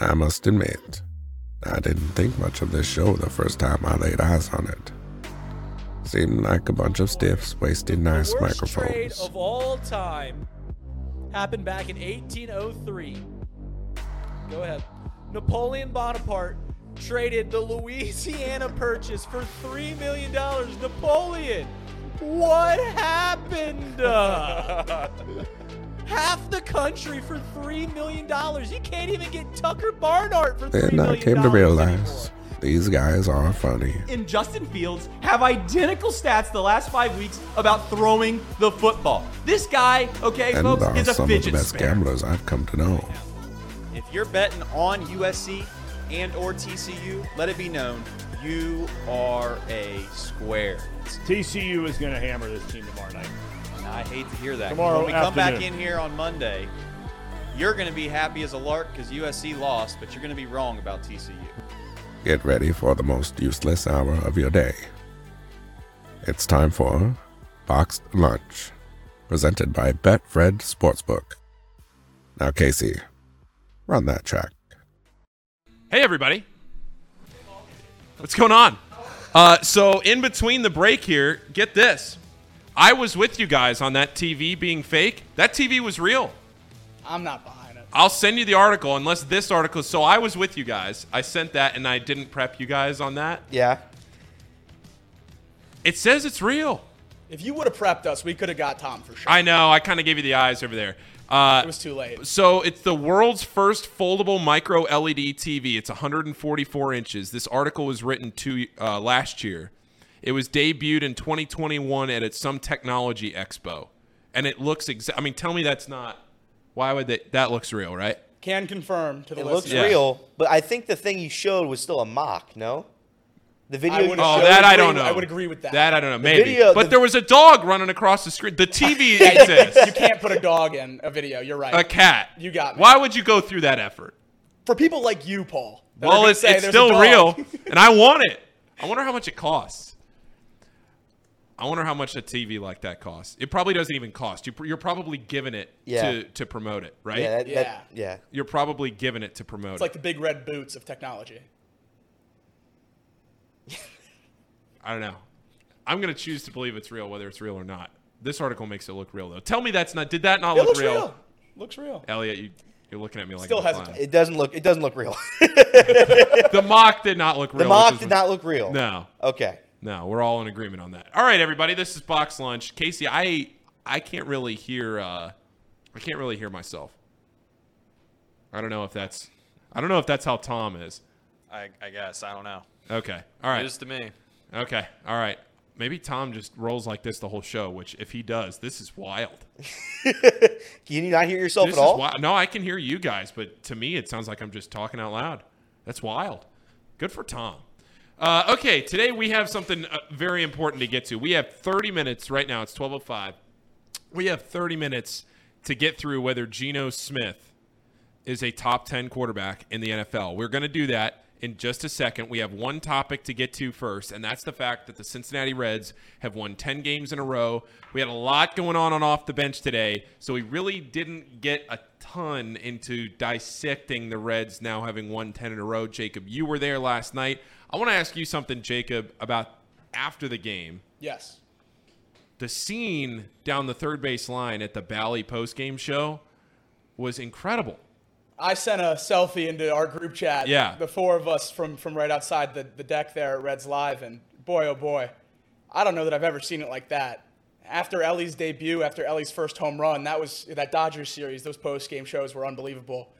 I must admit, I didn't think much of this show the first time I laid eyes on it. Seemed like a bunch of stiffs wasting nice the worst trade microphones. of all time happened back in 1803. Go ahead. Napoleon Bonaparte traded the Louisiana Purchase for $3 million. Napoleon, what happened? Half the country for $3 million. You can't even get Tucker Barnhart for $3 Then I came to anymore. realize these guys are funny. and Justin Fields have identical stats the last five weeks about throwing the football. This guy, okay, And folks, are is a some of the fidget best spinner. gamblers I've come to know. If you're betting on USC and or TCU, let it be known you are a square. TCU is going to hammer this team tomorrow night. And I hate to hear that. 'cause Tomorrow when we come back in here on Monday, you're going to be happy as a lark because USC lost, but you're going to be wrong about TCU. Get ready for the most useless hour of your day. It's time for Boxed Lunch, presented by Betfred Sportsbook. Now, Casey, run that track. Hey, everybody. What's going on? Uh, so, in between the break here, get this. I was with you guys on that TV being fake. That TV was real. I'm not behind it. I'll send you the article, unless this article. So, I was with you guys. I sent that and I didn't prep you guys on that. Yeah. It says it's real. If you would have prepped us, we could have got Tom for sure. I know. I kind of gave you the eyes over there. Uh, it was too late. So it's the world's first foldable micro LED TV. It's 144 inches. This article was written two uh, last year. It was debuted in 2021 at its some technology expo, and it looks. Exa- I mean, tell me that's not. Why would they? That looks real, right? Can confirm to the It looks listener. Yeah. real, but I think the thing you showed was still a mock, no? The video I would Oh, showed- that I agree- don't know. I would agree with that. That I don't know. The Maybe. video- but the- there was a dog running across the screen. The TV exists. You can't put a dog in a video. You're right. A cat. You got me. Why would you go through that effort? For people like you, Paul. Well, it's, say it's still real, and I want it. I wonder how much it costs. I wonder how much a TV like that costs. It probably doesn't even cost. You, you're probably giving it Yeah. to, to promote it, right? Yeah, that, Yeah. That, yeah. You're probably giving it to promote It's like it. the big red boots of technology. I don't know. I'm gonna choose to believe it's real, whether it's real or not. This article makes it look real, though. Tell me that's not. Did that not It look looks real? real. Looks real. Elliot, you, you're looking at me like Still I'm hesitant. It doesn't look. It doesn't look real. The mock did not look real. the mock did what- not look real. No. Okay. No, we're all in agreement on that. All right, everybody, this is Box Lunch. Casey, I I can't really hear uh I can't really hear myself. I don't know if that's I don't know if that's how Tom is. I, I guess. I don't know. Okay. All right. News to me. Okay. All right. Maybe Tom just rolls like this the whole show, which if he does, this is wild. Can you not hear yourself This at all? wild. No, I can hear you guys, but to me it sounds like I'm just talking out loud. That's wild. Good for Tom. Uh, okay, today we have something uh, very important to get to. We have 30 minutes right now. It's 12:05. We have 30 minutes to get through whether Geno Smith is a top 10 quarterback in the NFL. We're going to do that in just a second. We have one topic to get to first, and that's the fact that the Cincinnati Reds have won 10 games in a row. We had a lot going on on off the bench today, so we really didn't get a ton into dissecting the Reds now having won 10 in a row. Jacob, you were there last night. I want to ask you something, Jacob, about after the game Yes. the scene down the third base line at the Bally post game show was incredible. I sent a selfie into our group chat. Yeah. The four of us from, from right outside the, the deck there at Reds Live, and boy, oh boy, I don't know that I've ever seen it like that. After Elly's debut, after Elly's first home run, that was that Dodgers series. Those post game shows were unbelievable.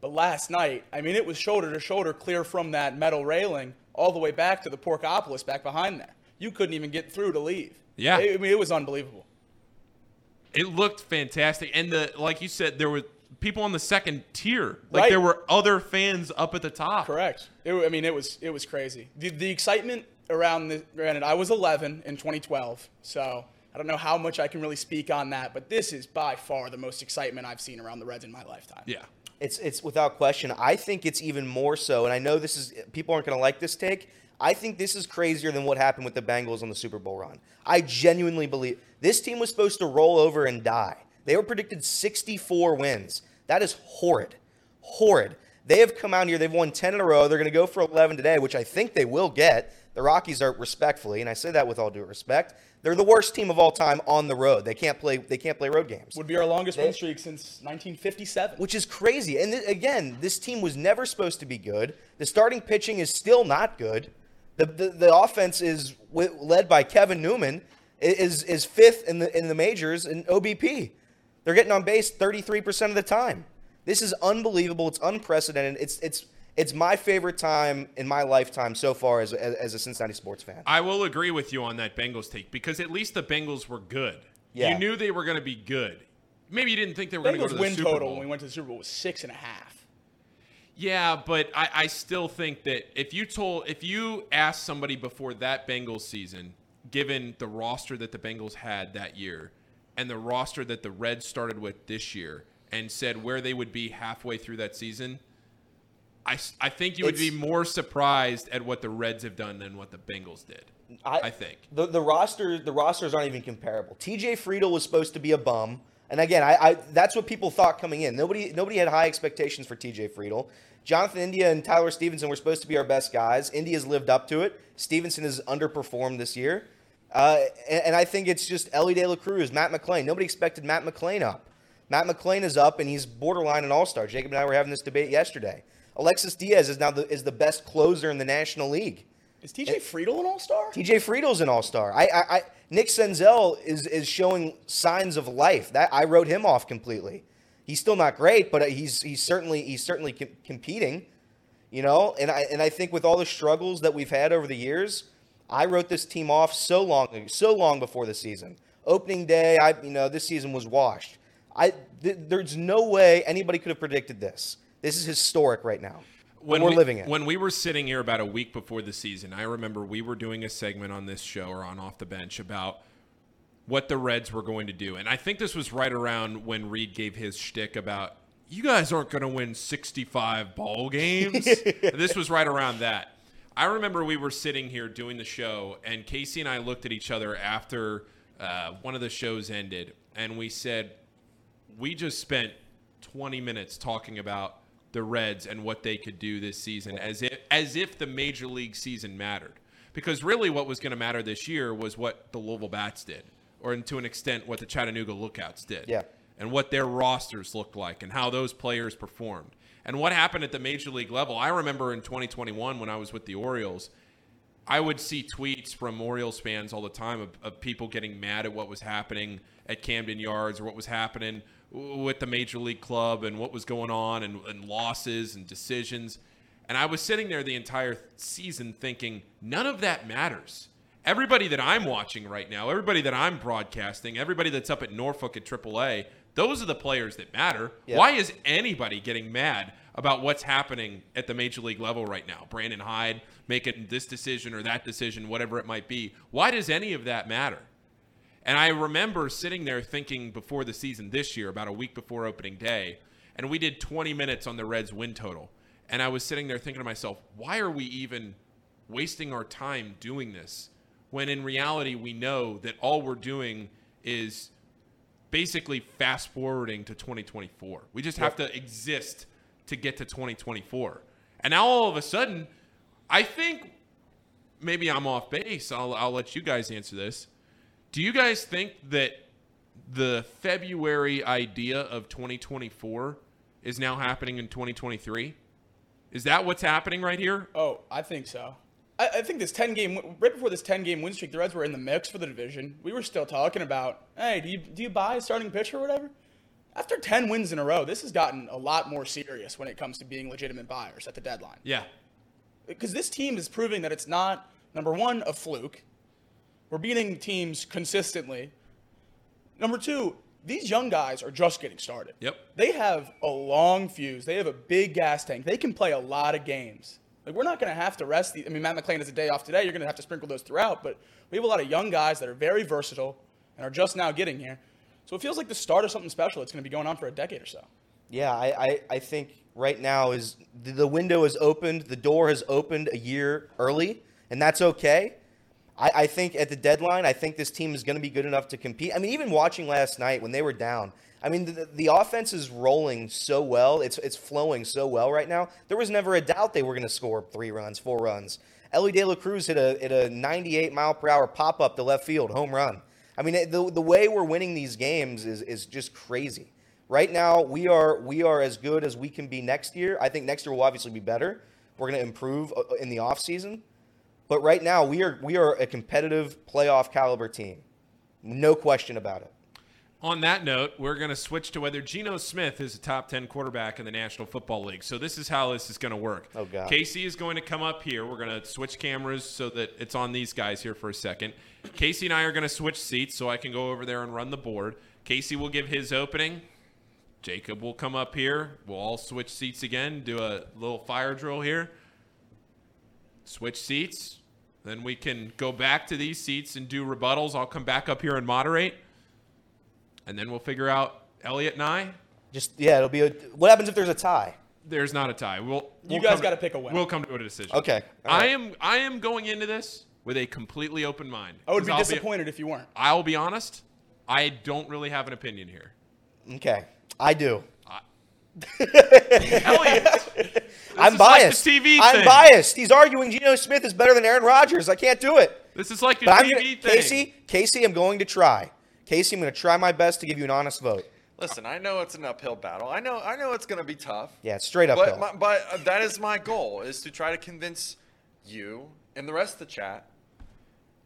But last night, I mean, it was shoulder to shoulder, clear from that metal railing all the way back to the Porkopolis back behind there. You couldn't even get through to leave. Yeah. I mean, it was unbelievable. It looked fantastic, and the like you said, there were people on the second tier. Like Right. there were other fans up at the top. Correct. It, I mean, it was it was crazy. The, the excitement around the granted, I was 11 in 2012, so I don't know how much I can really speak on that. But this is by far the most excitement I've seen around the Reds in my lifetime. Yeah. It's it's without question. I think it's even more so, and I know this is people aren't going to like this take. I think this is crazier than what happened with the Bengals on the Super Bowl run. I genuinely believe this team was supposed to roll over and die. They were predicted 64 wins. That is horrid, horrid. They have come out here. They've won 10 in a row. They're going to go for 11 today, which I think they will get. The Rockies are respectfully, and I say that with all due respect, they're the worst team of all time on the road. They can't play. They can't play road games. Would be our longest They- win streak since 1957. which is crazy. And th- again, this team was never supposed to be good. The starting pitching is still not good. The the, the offense is w- led by Kevin Newman is is fifth in the in the majors in OBP. They're getting on base 33% of the time. This is unbelievable. It's unprecedented. It's it's it's my favorite time in my lifetime so far as, as, as a Cincinnati sports fan. I will agree with you on that Bengals take because at least the Bengals were good. Yeah. You knew they were going to be good. Maybe you didn't think they were going to go to the win Super total Bowl. when we went to the Super Bowl was six and a half. Yeah, but I, I still think that if you told if you asked somebody before that Bengals season, given the roster that the Bengals had that year and the roster that the Reds started with this year, and said where they would be halfway through that season, I, I think you would be more surprised at what the Reds have done than what the Bengals did. I, think. the the roster the rosters aren't even comparable. T.J. Friedl was supposed to be a bum, and again, I, I that's what people thought coming in. Nobody nobody had high expectations for T.J. Friedl. Jonathan India and Tyler Stephenson were supposed to be our best guys. India's lived up to it. Stephenson has underperformed this year, uh, and, and I think it's just Elly De La Cruz, Matt McLain. Nobody expected Matt McLain up. Matt McLain is up, and he's borderline an all star. Jacob and I were having this debate yesterday. Alexis Diaz is now the, is the best closer in the National League. Is TJ Friedl an All Star? TJ Friedl's an all-star. I, I, I Nick Senzel is is showing signs of life. That I wrote him off completely. He's still not great, but he's he's certainly he's certainly com- competing. You know, and I and I think with all the struggles that we've had over the years, I wrote this team off so long so long before the season. Opening day, I you know this season was washed. I th- there's no way anybody could have predicted this. This is historic right now. when we're we, living it. When we were sitting here about a week before the season, I remember we were doing a segment on this show or on Off the Bench about what the Reds were going to do. And I think this was right around when Reed gave his shtick about you guys aren't going to win 65 ball games. this was right around that. I remember we were sitting here doing the show, and Casey and I looked at each other after uh, one of the shows ended, and we said, we just spent 20 minutes talking about the Reds and what they could do this season as if as if the major league season mattered. Because really what was going to matter this year was what the Louisville Bats did or to an extent what the Chattanooga Lookouts did. Yeah. And what their rosters looked like and how those players performed. And what happened at the major league level. I remember in 2021 when I was with the Orioles, I would see tweets from Orioles fans all the time of, of people getting mad at what was happening at Camden Yards or what was happening with the major league club and what was going on and, and losses and decisions. And I was sitting there the entire season thinking, none of that matters. Everybody that I'm watching right now, everybody that I'm broadcasting, everybody that's up at Norfolk at AAA, those are the players that matter. Yeah. Why is anybody getting mad about what's happening at the major league level right now? Brandon Hyde making this decision or that decision, whatever it might be. Why does any of that matter? And I remember sitting there thinking before the season this year, about a week before opening day, and we did 20 minutes on the Reds win total. And I was sitting there thinking to myself, why are we even wasting our time doing this when in reality we know that all we're doing is basically fast forwarding to 2024. We just have to exist to get to 2024. And now all of a sudden, I think maybe I'm off base. I'll, I'll let you guys answer this. Do you guys think that the February idea of 2024 is now happening in 2023? Is that what's happening right here? Oh, I think so. I, I think this 10 game, right before this 10 game win streak, the Reds were in the mix for the division. We were still talking about, hey, do you, do you buy a starting pitcher or whatever? After 10 wins in a row, this has gotten a lot more serious when it comes to being legitimate buyers at the deadline. Yeah. Because this team is proving that it's not, number one, a fluke. We're beating teams consistently. Number two, these young guys are just getting started. Yep. They have a long fuse. They have a big gas tank. They can play a lot of games. Like we're not going to have to rest. The, I mean, Matt McLain has a day off today. You're going to have to sprinkle those throughout. But we have a lot of young guys that are very versatile and are just now getting here. So it feels like the start of something special. It's going to be going on for a decade or so. Yeah, I, I, I think right now is the, window is opened, the door has opened a year early, and that's okay. I, I think at the deadline, I think this team is going to be good enough to compete. I mean, even watching last night when they were down, I mean, the, the offense is rolling so well. It's it's flowing so well right now. There was never a doubt they were going to score three runs, four runs. Elly De La Cruz hit a hit a 98 mile per hour pop up to left field, home run. I mean, the the way we're winning these games is is just crazy. Right now, we are we are as good as we can be next year. I think next year will obviously be better. We're going to improve uh, in the offseason. But right now, we are we are a competitive playoff caliber team. No question about it. On that note, we're going to switch to whether Geno Smith is a top 10 quarterback in the National Football League. So this is how this is going to work. Oh, God. Casey is going to come up here. We're going to switch cameras so that it's on these guys here for a second. Casey and I are going to switch seats so I can go over there and run the board. Casey will give his opening. Jacob will come up here. We'll all switch seats again, do a little fire drill here. Switch seats. Then we can go back to these seats and do rebuttals. I'll come back up here and moderate and then we'll figure out Elliot and I. Just yeah, it'll be a. What happens if there's a tie? There's not a tie. We'll, we'll You guys come- gotta pick a winner. We'll come to a decision. Okay. all I am I am going into this with a completely open mind. I would be I'll disappointed if you weren't. I'll be honest. I don't really have an opinion here. Okay, I do. Elliot, I'm is like biased. TV I'm thing. biased. He's arguing Geno Smith is better than Aaron Rodgers. I can't do it. this is like a But TV thing. Casey, Casey, I'm going to try. Casey, I'm going to try my best to give you an honest vote. Listen, I know it's an uphill battle. I know, I know it's going to be tough. Yeah, it's straight uphill. But, my, but uh, that is my goal: is to try to convince you and the rest of the chat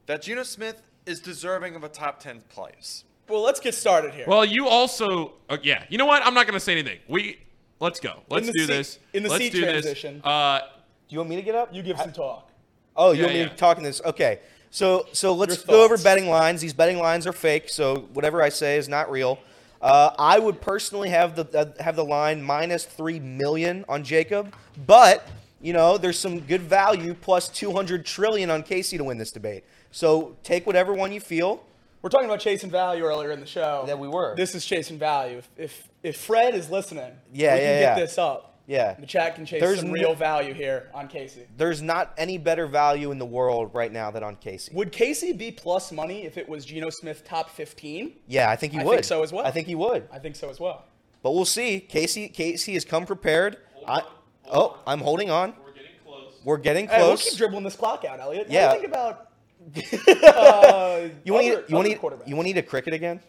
that Geno Smith is deserving of a top ten place. Well, let's get started here. Well, you also uh, yeah. You know what? I'm not going to say anything. We let's go. Let's do seat- this. in the let's seat do transition. This. Uh, do you want me to get up? you give some talk. Oh, you Yeah, want me yeah. to talk in this? Okay. So so let's go over betting lines. These betting lines are fake, so whatever I say is not real. Uh, I would personally have the uh, have the line minus three million on Jacob, but you know there's some good value plus 200 trillion on Casey to win this debate. So take whatever one you feel. We're talking about chasing value earlier in the show. That we were. This is chasing value. If if, if Fred is listening, Yeah, we can yeah, get this up. Yeah. The chat can chase There's some no- real value here on Casey. There's not any better value in the world right now than on Casey. Would Casey be plus money if it was Geno Smith top 15? Yeah, I think he I would. think so as well. I think he would. I think so as well. But we'll see. Casey Casey has come prepared. I, oh, I'm holding on. we're getting close. We're getting Hey, we'll keep dribbling this clock out, Elliot. Yeah. What do you think about uh, you want to other- eat, you want other to quarterbacks? you want to eat a cricket again?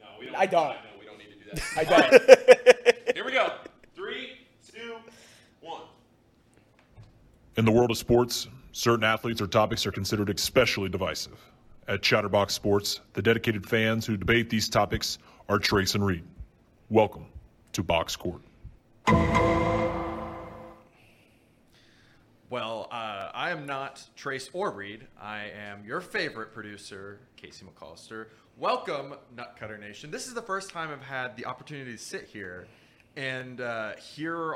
No, we don't. I don't. No, we don't need to do that. I don't. Here we go. Three, two, one. In the world of sports, certain athletes or topics are considered especially divisive. At Chatterbox Sports, the dedicated fans who debate these topics are Trace and Reed. Welcome to Box Court. Well, uh, I am not Trace or Reed. I am your favorite producer, Casey McAllister. Welcome, Nutcutter Nation. This is the first time I've had the opportunity to sit here and uh, hear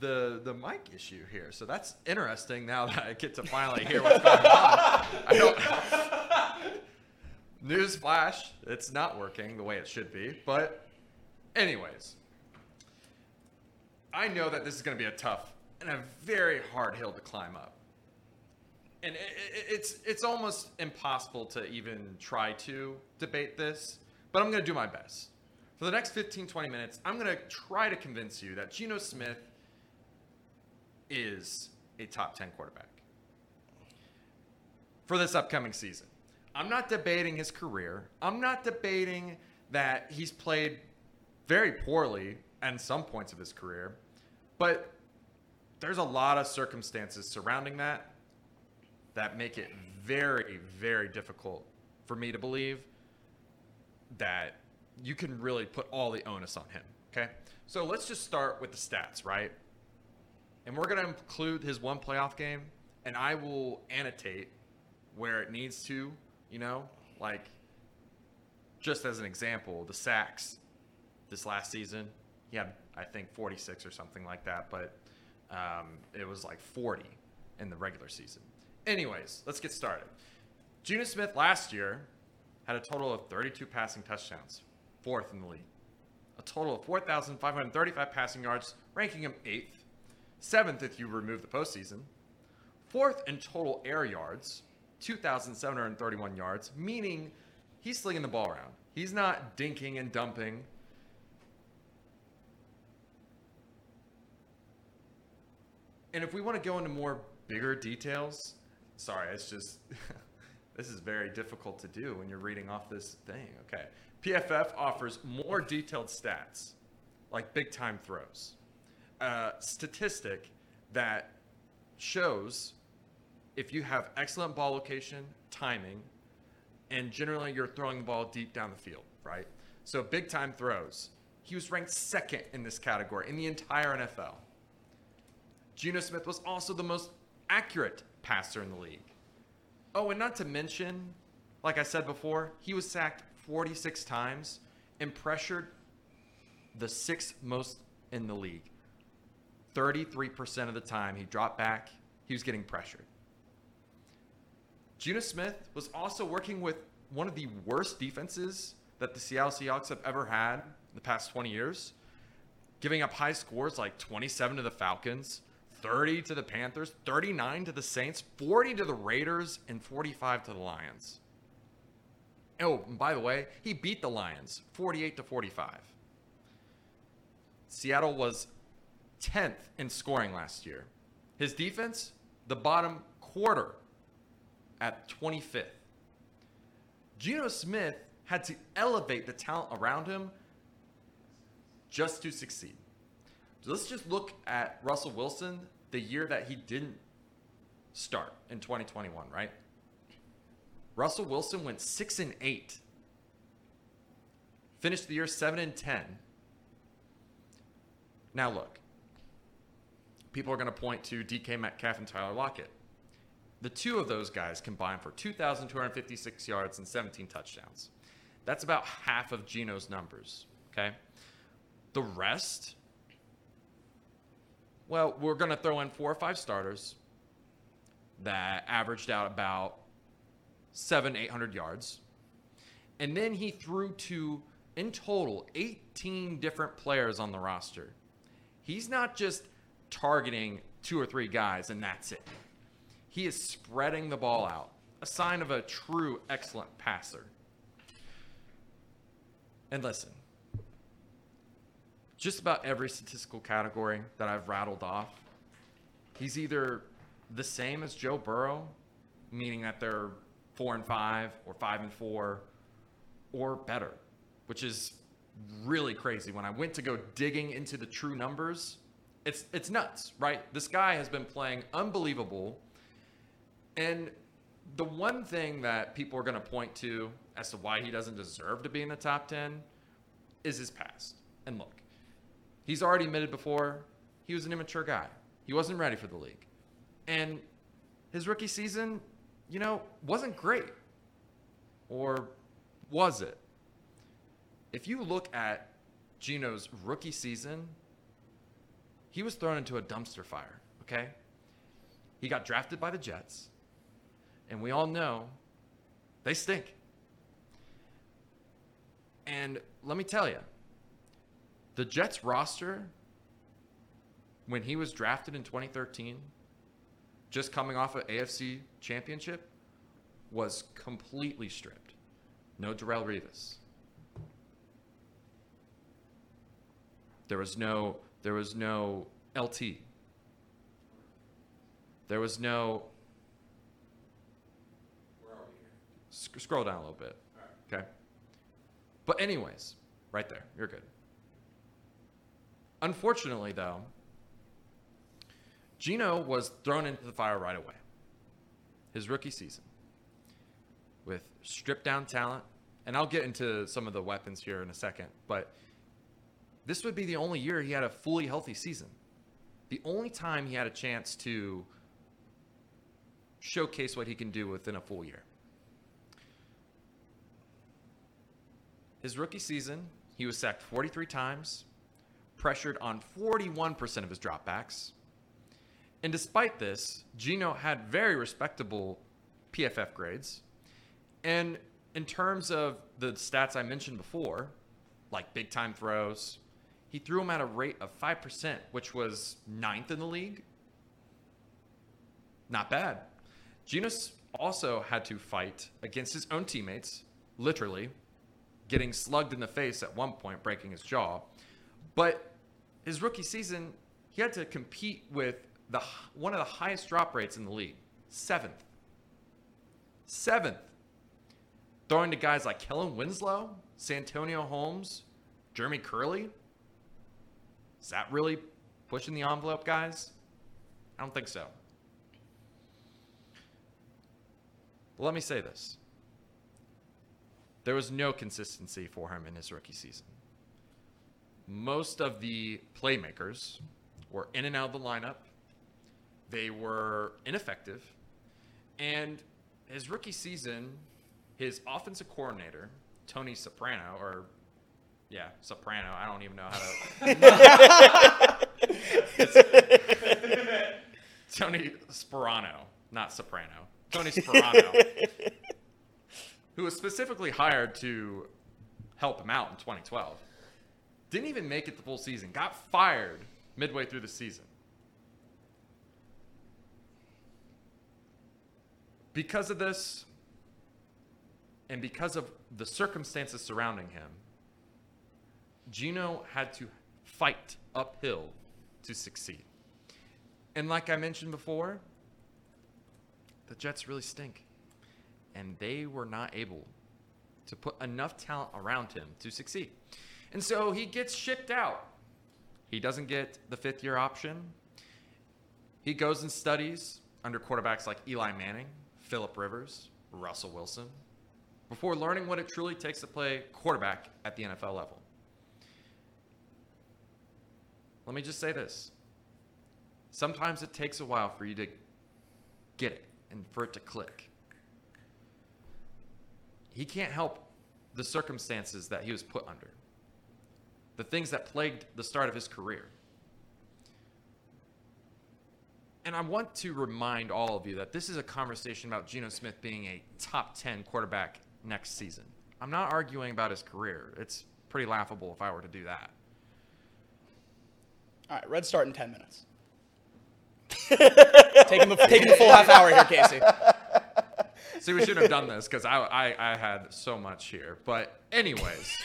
the the mic issue here. So that's interesting. Now that I get to finally hear what's going on, I don't. News flash: It's not working the way it should be. But, anyways, I know that this is going to be a tough and a very hard hill to climb up. And i i it's it's almost impossible to even try to debate this, but I'm going to do my best. For the next 15 20 minutes, I'm going to try to convince you that Geno Smith is a top 10 quarterback for this upcoming season. I'm not debating his career. I'm not debating that he's played very poorly at some points of his career, but there's a lot of circumstances surrounding that that make it very, very difficult for me to believe that you can really put all the onus on him. Okay? So let's just start with the stats, right? And we're going to include his one playoff game, and I will annotate where it needs to, you know? Like, just as an example, the sacks this last season, he had, I think, 46 or something like that, but um, it was like 40 in the regular season. Anyways, let's get started. Geno Smith last year had a total of 32 passing touchdowns, fourth in the league. A total of 4,535 passing yards, ranking him eighth. Seventh if you remove the postseason. Fourth in total air yards, 2,731 yards, meaning he's slinging the ball around. He's not dinking and dumping. And if we want to go into more bigger details, sorry, it's just this is very difficult to do when you're reading off this thing. Okay. PFF offers more detailed stats, like big time throws. A statistic that shows if you have excellent ball location, timing, and generally you're throwing the ball deep down the field, right? So big time throws. He was ranked second in this category in the entire NFL. Geno Smith was also the most accurate passer in the league. Oh, and not to mention, like I said before, he was sacked 46 times and pressured the sixth most in the league. 33% of the time he dropped back, he was getting pressured. Geno Smith was also working with one of the worst defenses that the Seattle Seahawks have ever had in the past 20 years, giving up high scores like 27 to the Falcons, 30 to the Panthers, 39 to the Saints, 40 to the Raiders, and 45 to the Lions. Oh, and by the way, he beat the Lions 48 to 45. Seattle was 10th in scoring last year. His defense, the bottom quarter at 25th. Geno Smith had to elevate the talent around him just to succeed. So let's just look at Russell Wilson the year that he didn't start in 2021, right? Russell Wilson went 6 and 8. Finished the year 7 and 10. Now look. People are going to point to DK Metcalf and Tyler Lockett. The two of those guys combined for 2,256 yards and 17 touchdowns. That's about half of Geno's numbers, okay? The rest, well, we're going to throw in four or five starters that averaged out about seven, 800 yards. And then he threw to, in total, 18 different players on the roster. He's not just targeting two or three guys and that's it. He is spreading the ball out, a sign of a true excellent passer. And listen, just about every statistical category that I've rattled off, he's either the same as Joe Burrow, meaning that they're four and five or five and four, or better, which is really crazy. When I went to go digging into the true numbers, it's it's nuts, right? This guy has been playing unbelievable. And the one thing that people are going to point to as to why he doesn't deserve to be in the top 10 is his past. And look, he's already admitted before he was an immature guy. He wasn't ready for the league. And his rookie season, you know, wasn't great. Or was it? If you look at Geno's rookie season, he was thrown into a dumpster fire, okay? He got drafted by the Jets, and we all know they stink. And let me tell you, the Jets roster, when he was drafted in 2013, just coming off an AFC championship, was completely stripped. No Darrelle Revis. There was no there was no LT. There was no. Sc- scroll down a little bit. Okay. But, anyways, right there. You're good. Unfortunately, though, Geno was thrown into the fire right away. His rookie season. With stripped down talent. And I'll get into some of the weapons here in a second. But this would be the only year he had a fully healthy season. The only time he had a chance to showcase what he can do within a full year. His rookie season, he was sacked 43 times, pressured on 41% of his dropbacks. And despite this, Geno had very respectable PFF grades. And in terms of the stats I mentioned before, like big time throws, he threw him at a rate of 5%, which was ninth in the league. Not bad. Geno, also had to fight against his own teammates, literally getting slugged in the face at one point, breaking his jaw. But his rookie season, he had to compete with the one of the highest drop rates in the league, seventh. Seventh. Throwing to guys like Kellen Winslow, Santonio Holmes, Jeremy Kerley. Is that really pushing the envelope, guys? I don't think so. But let me say this. There was no consistency for him in his rookie season. Most of the playmakers were in and out of the lineup. They were ineffective. And his rookie season, his offensive coordinator, Tony Soprano, or yeah, Soprano, I don't even know how to. Tony Sparano, not Soprano. Tony Sparano, who was specifically hired to help him out in 2012, didn't even make it the full season, got fired midway through the season. Because of this, and because of the circumstances surrounding him, Geno had to fight uphill to succeed. And like I mentioned before, the Jets really stink. And they were not able to put enough talent around him to succeed. And so he gets shipped out. He doesn't get the fifth year option. He goes and studies under quarterbacks like Eli Manning, Philip Rivers, Russell Wilson, before learning what it truly takes to play quarterback at the NFL level. Let me just say this. Sometimes it takes a while for you to get it and for it to click. He can't help the circumstances that he was put under, the things that plagued the start of his career. And I want to remind all of you that this is a conversation about Geno Smith being a top 10 quarterback next season. I'm not arguing about his career. It's pretty laughable if I were to do that. All right, red start in 10 minutes. taking, the, taking the full half hour here, Casey. See, we shouldn't have done this because I, I, I had so much here. But, anyways.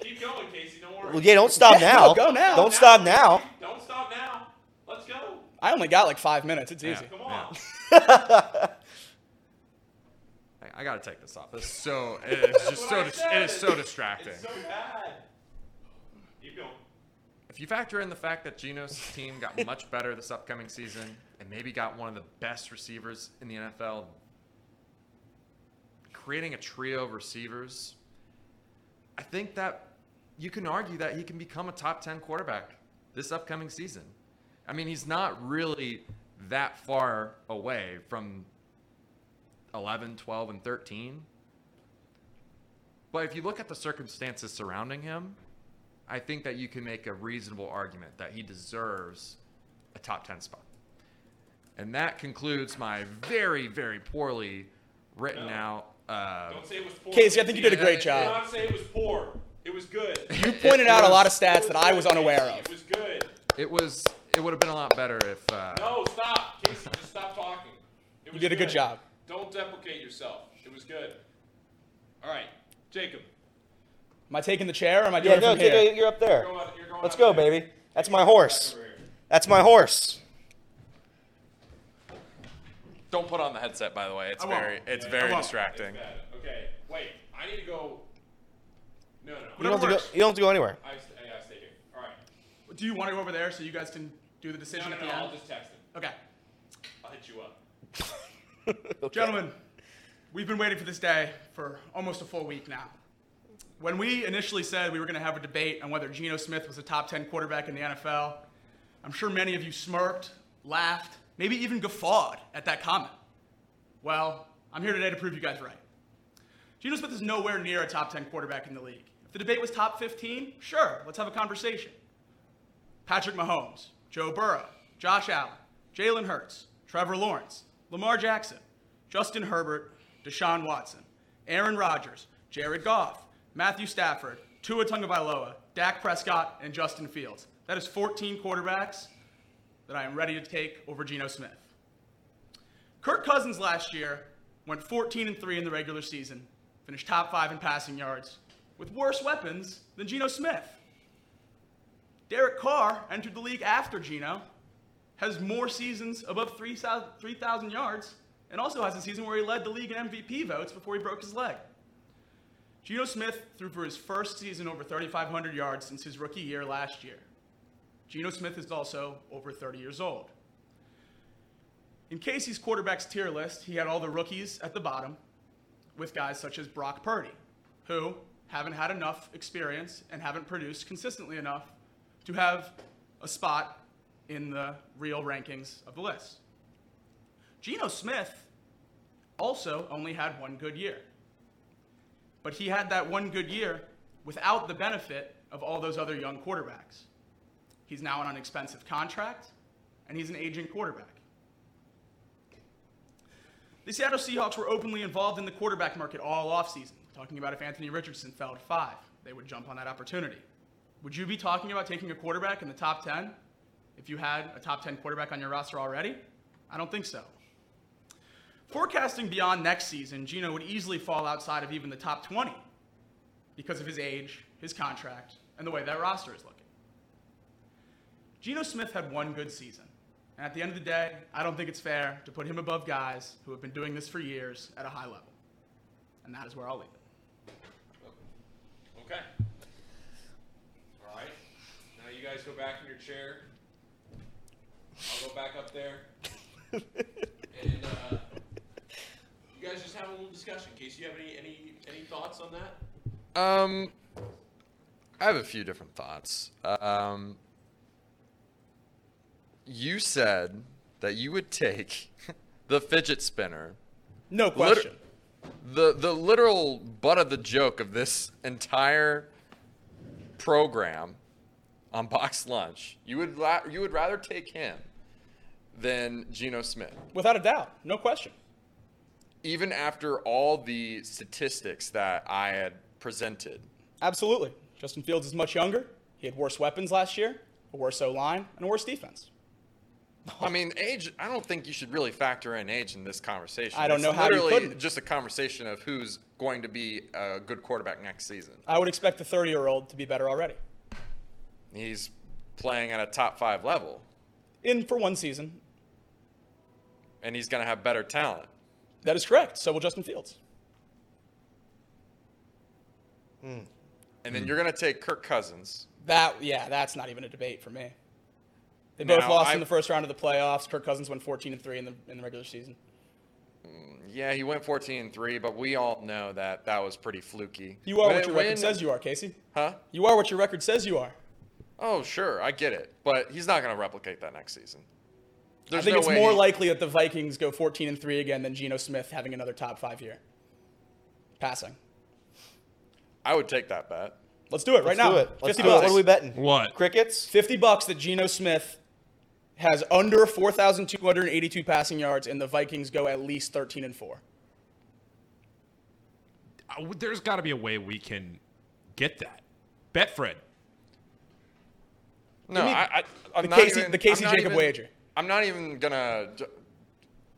Keep going, Casey. Don't worry. Well, yeah, don't stop Yeah, now. no, go now. Don't stop now. Don't stop now. Let's go. I only got like five minutes. It's Yeah. easy. Come on. I, I got to take this off. It's so, it's just so, dis- it is so distracting. It's so bad. Keep going. If you factor in the fact that Geno's team got much better this upcoming season and maybe got one of the best receivers in the NFL, creating a trio of receivers, I think that you can argue that he can become a top 10 quarterback this upcoming season. I mean, he's not really that far away from 11, 12, and 13. But if you look at the circumstances surrounding him, I think that you can make a reasonable argument that he deserves a top 10 spot. And that concludes my very, very poorly written No. out. Uh, Don't say it was poor. Casey, I think you did a great job. Do job. not say it was poor. It was good. You pointed out a lot of stats that I was unaware of. It was good. it was. It would have been a lot better if. Uh, No, stop. Casey, just stop talking. It You was did a good job. Don't deprecate yourself. It was good. All right, Jacob. Am I taking the chair or am I doing Yeah, it no, from here? take a- you're up there. You're going- you're going Let's up go, there. baby. That's my horse. back over here. That's my horse. Don't put on the headset, by the way. It's I won't. very. It's I very distracting. It's. Okay, wait. I need to go. No, no. You don't, have to go, you don't have to go anywhere. I, st- I stay here. All right. Do you want to go over there so you guys can do the No, decision no, at no. the I'll just text him. Okay. I'll hit you up. Okay. Gentlemen, we've been waiting for this day for almost a full week now. When we initially said we were going to have a debate on whether Geno Smith was a top 10 quarterback in the NFL, I'm sure many of you smirked, laughed, maybe even guffawed at that comment. Well, I'm here today to prove you guys right. Geno Smith is nowhere near a top 10 quarterback in the league. If the debate was top 15, sure, let's have a conversation. Patrick Mahomes, Joe Burrow, Josh Allen, Jalen Hurts, Trevor Lawrence, Lamar Jackson, Justin Herbert, Deshaun Watson, Aaron Rodgers, Jared Goff, Matthew Stafford, Tua Tagovailoa, Dak Prescott, and Justin Fields. That is 14 quarterbacks that I am ready to take over Geno Smith. Kirk Cousins last year went 14 and 3 in the regular season, finished top five in passing yards, with worse weapons than Geno Smith. Derek Carr entered the league after Geno, has more seasons above 3,000 yards, and also has a season where he led the league in MVP votes before he broke his leg. Geno Smith threw for his first season over 3,500 yards since his rookie year last year. Geno Smith is also over 30 years old. In Casey's quarterbacks tier list, he had all the rookies at the bottom, with guys such as Brock Purdy, who haven't had enough experience and haven't produced consistently enough to have a spot in the real rankings of the list. Geno Smith also only had one good year. But he had that one good year without the benefit of all those other young quarterbacks. He's now on an expensive contract, and he's an aging quarterback. The Seattle Seahawks were openly involved in the quarterback market all offseason, talking about if Anthony Richardson fell to five, they would jump on that opportunity. Would you be talking about taking a quarterback in the top 10 if you had a top 10 quarterback on your roster already? I don't think so. Forecasting beyond next season, Geno would easily fall outside of even the top 20 because of his age, his contract, and the way that roster is looking. Geno Smith had one good season. And at the end of the day, I don't think it's fair to put him above guys who have been doing this for years at a high level. And that is where I'll leave it. Okay. All right. Now you guys go back in your chair. I'll go back up there. and uh, you guys just have a little discussion. Casey, you have any any any thoughts on that? Um, I have a few different thoughts. Um, you said that you would take the fidget spinner. No question. the the literal butt of the joke of this entire program on box lunch. You would la- you would rather take him than Geno Smith. Without a doubt, no question. Even after all the statistics that I had presented. Absolutely. Justin Fields is much younger. He had worse weapons last year, a worse O line, and a worse defense. I mean, age. I don't think you should really factor in age in this conversation. I don't It's know how you couldn't. just a conversation of who's going to be a good quarterback next season. I would expect the 30 year old to be better already. He's playing at a top five level, In for one season. and he's going to have better talent. That is correct. So will Justin Fields. Hmm. And then you're going to take Kirk Cousins. That, yeah, that's not even a debate for me. They both Now, lost I- in the first round of the playoffs. Kirk Cousins went 14 and 3 in the, in the regular season. Hmm, yeah, he went 14 and three, but we all know that that was pretty fluky. You are When- what your record when- says you are, Casey. Huh? You are what your record says you are. Oh, sure, I get it, but he's not going to replicate that next season. There's I think no it's way more likely that the Vikings go 14 and 3 again than Geno Smith having another top five year. Passing. I would take that bet. Let's do it right Let's now. do it. Let's 50 do it. bucks. What are we betting? What? Crickets? 50 bucks that Geno Smith has under 4,282 passing yards and the Vikings go at least 13 and 4. Uh, There's got to be a way we can get that. Betfred. No, I, I, I'm the not Casey- even, the Casey I'm not Jacob even- wager. I'm not even gonna,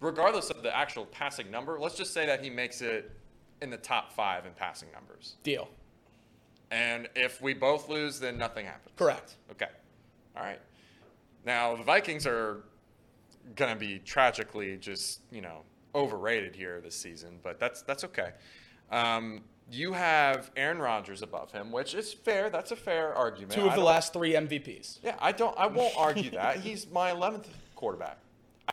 regardless of the actual passing number. Let's just say that he makes it in the top five in passing numbers. Deal. And if we both lose, then nothing happens. Correct. Okay. All right. Now the Vikings are gonna be tragically just you know overrated here this season, but that's that's okay. Um, you have Aaron Rodgers above him, which is fair. That's a fair argument. Two of the last three MVPs. Yeah, I don't. I won't argue that. He's my 11th quarterback.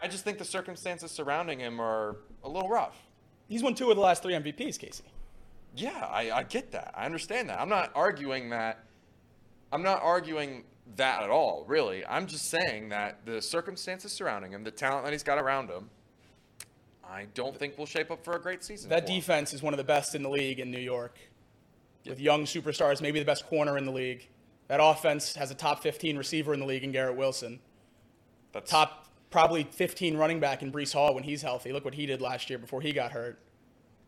I just think the circumstances surrounding him are a little rough. He's won two of the last three MVPs, Casey. Yeah, I, I get that. I understand that. I'm not arguing that. I'm not arguing that at all, really. I'm just saying that the circumstances surrounding him, the talent that he's got around him, I don't think will shape up for a great season. That defense is one of the best in the league in New York. With young superstars, maybe the best corner in the league. That offense has a top 15 receiver in the league in Garrett Wilson. That's Top probably 15 running back in Breece Hall when he's healthy. Look what he did last year before he got hurt.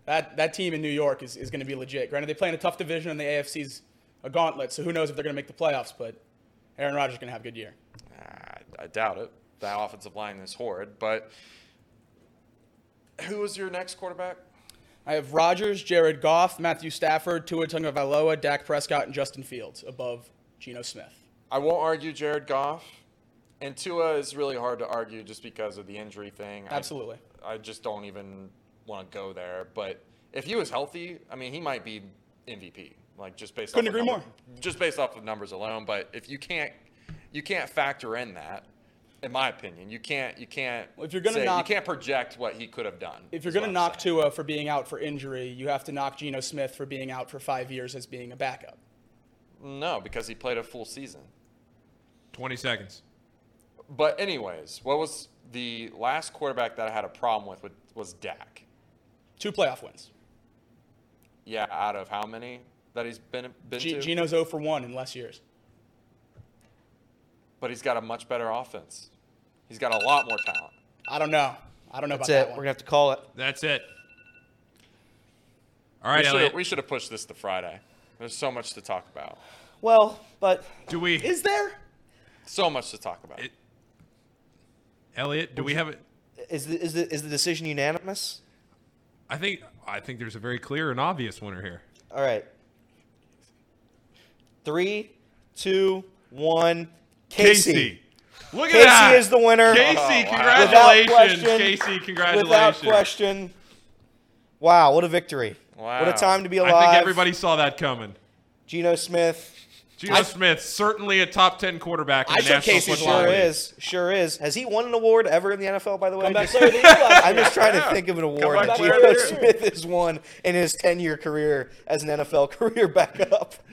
That that team in New York is, is going to be legit. Granted, they play in a tough division and the AFC's a gauntlet, so who knows if they're going to make the playoffs, but Aaron Rodgers is going to have a good year. I, I doubt it. That offensive line is horrid, but who is your next quarterback? I have Rodgers, Jared Goff, Matthew Stafford, Tua Tagovailoa, Dak Prescott, and Justin Fields above Geno Smith. I won't argue Jared Goff. And Tua is really hard to argue just because of the injury thing. Absolutely. I, just don't even want to go there. But if he was healthy, I mean, he might be MVP. Like just based Couldn't off agree of more. Just based off of numbers alone. But if you can't, you can't factor in that. In my opinion, you can't. You can't. Well, if you're gonna say- knock- you can't project what he could have done. If you're going to knock saying. Tua for being out for injury, you have to knock Geno Smith for being out for five years as being a backup. no, because he played a full season. 20 seconds. But anyways, what was the last quarterback that I had a problem with, with was Dak. Two playoff wins. Yeah, out of how many that he's been been G- to? Geno's 0 for 1 in less years. but he's got a much better offense. He's got a lot more talent. I don't know. I don't know That's about it. that We're gonna have to call it. That's it. All right, we should've- Elliot. We should have pushed this to Friday. There's so much to talk about. Well, but do we? Is there? So much to talk about. Elliot, do we have it? is the, is the is the decision unanimous? I think I think there's a very clear and obvious winner here. All right. Three, two, one. Casey. Casey. Look at that. Casey that. is the winner. Casey, oh, Without congratulations. question- Casey, congratulations. Without question. Wow, what a victory. Wow. What a time to be alive. I think everybody saw that coming. Geno Smith. Geno Smith, certainly a top 10 quarterback in I the National Casey Football sure League. is. Sure is. Has he won an award ever in the NFL, by the way? Comeback Just- player of the year I'm just trying to think of an award Comeback that player Geno the. Smith has won in his 10 year career as an NFL career backup.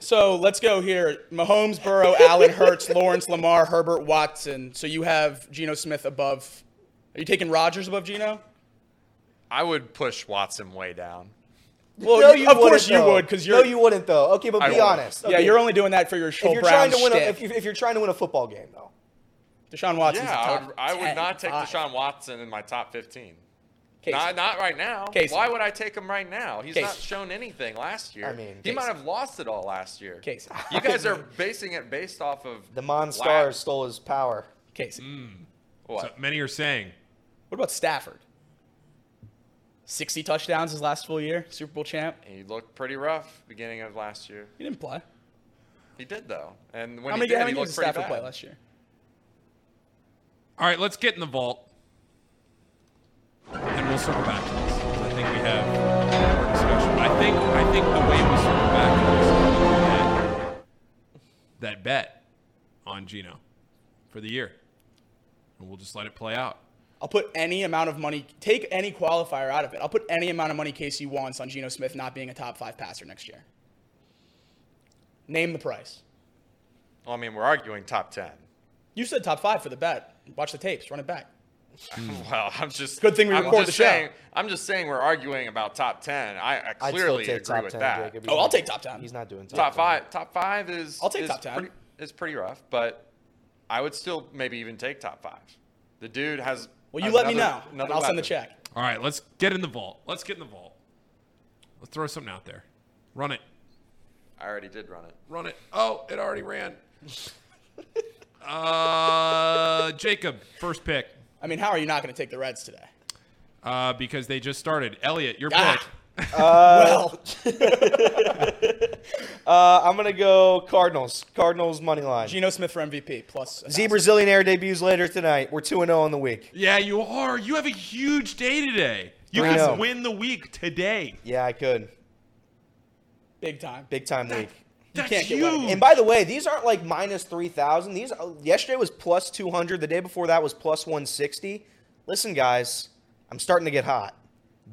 So let's go here. Mahomes, Burrow, Allen, Hurts, Lawrence, Lamar, Herbert, Watson. So you have Geno Smith above. Are you taking Rodgers above Geno? I would push Watson way down. Well, no, you- you of course wouldn't, you though. would, 'cause No, you're- No, you wouldn't, though. Okay, but I be would. honest. Yeah, you're only doing that for your If you're Brown trying to win, a, if, you, if you're trying to win a football game, though, Deshaun Watson. yeah, I would, I would 10, not take five. Deshaun Watson in my top 15. Casey. Not, not right now. Casey. Why would I take him right now? He's Casey. not shown anything last year. I mean, he might have lost it all last year. Casey. You guys are basing it based off of the Monstars stole his power. Casey. Hmm. what? So many are saying. What about Stafford? 60 touchdowns his last full year, Super Bowl champ. He looked pretty rough beginning of last year. He didn't play. He did though, and when how he many, did, how he many games looked did pretty Stafford bad. play last year? All right, let's get in the vault. And we'll circle back to this. 'cause I think we have more discussion. I think I think the way we circle back to this is that, that bet on Geno for the year. And we'll just let it play out. I'll put any amount of money, take any qualifier out of it. I'll put any amount of money Casey wants on Geno Smith not being a top five passer next year. Name the price. Well, I mean, we're arguing top ten. You said top five for the bet. Watch the tapes. Run it back. Well, I'm just Good thing we I'm record the show. saying, I'm just saying we're arguing about top ten. I, I clearly agree top with 10, that. Jacob. Oh, I'll take top 10. He's not doing top, Top 10. five, top five is I'll take is top 10. Pretty, is pretty rough, but I would still maybe even take top five. The dude has. Well, you has let me know, and I'll send the check. All right, let's get in the vault. Let's get in the vault. Let's throw something out there. Run it. I already did run it. Run it. Oh, it already ran. uh, Jacob, first pick. I mean, how are you not going to take the Reds today? Uh, because they just started. Elliot, your Ah. pick. well, Uh, I'm gonna go Cardinals. Cardinals money line. Geno Smith for MVP plus. a Z thousand. Brazilianaire debuts later tonight. We're two and zero on the week. Yeah, you are. You have a huge day today. You can win the week today. Yeah, I could. Big time. Big time week. That's can't get huge. And by the way, these aren't like minus three thousand. These uh, yesterday was plus two hundred. The day before that was plus one sixty. Listen, guys, I'm starting to get hot.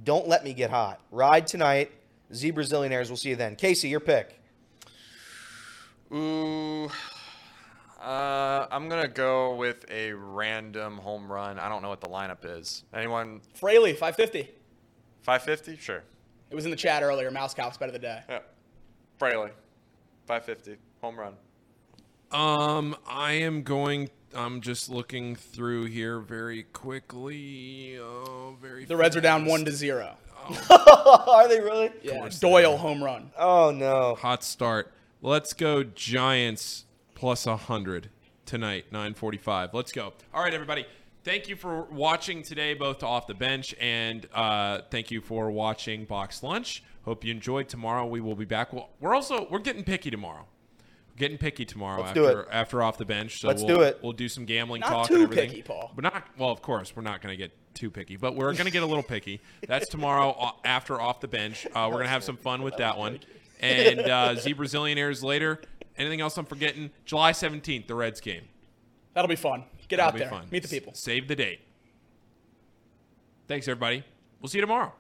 Don't let me get hot. Ride tonight. Z Brazilianaires. We'll see you then. Casey, your pick. Ooh. Uh, I'm gonna go with a random home run. I don't know what the lineup is. Anyone? Fraley, 550. 550? Sure. It was in the chat earlier. Mouse Cow's bet of the day. Yeah. Fraley. 550. Home run. Um, I am going. I'm just looking through here very quickly. Oh, very. The Reds are down one to zero. Are they really? Yeah, Doyle home run. Oh no. Hot start. Let's go Giants plus 100 tonight, 9:45. Let's go. All right, everybody. Thank you for watching today, both Off the Bench, and uh, thank you for watching Box Lunch. Hope you enjoyed. Tomorrow we will be back. We'll, we're also we're getting picky tomorrow. We're getting picky tomorrow Let's do after it. after Off the Bench. So Let's we'll, do it. We'll do some gambling Not talk too and everything. picky, Paul. But not well, of course we're not going to get too picky, but we're going to get a little picky. That's tomorrow after Off the Bench. Uh, we're going to have some fun with that one. And uh, Z Brazilianaires later. Anything else I'm forgetting? July 17th, the Reds game. That'll be fun. Get That'll out be there. fun. Meet the people. S- Save the date. Thanks, everybody. We'll see you tomorrow.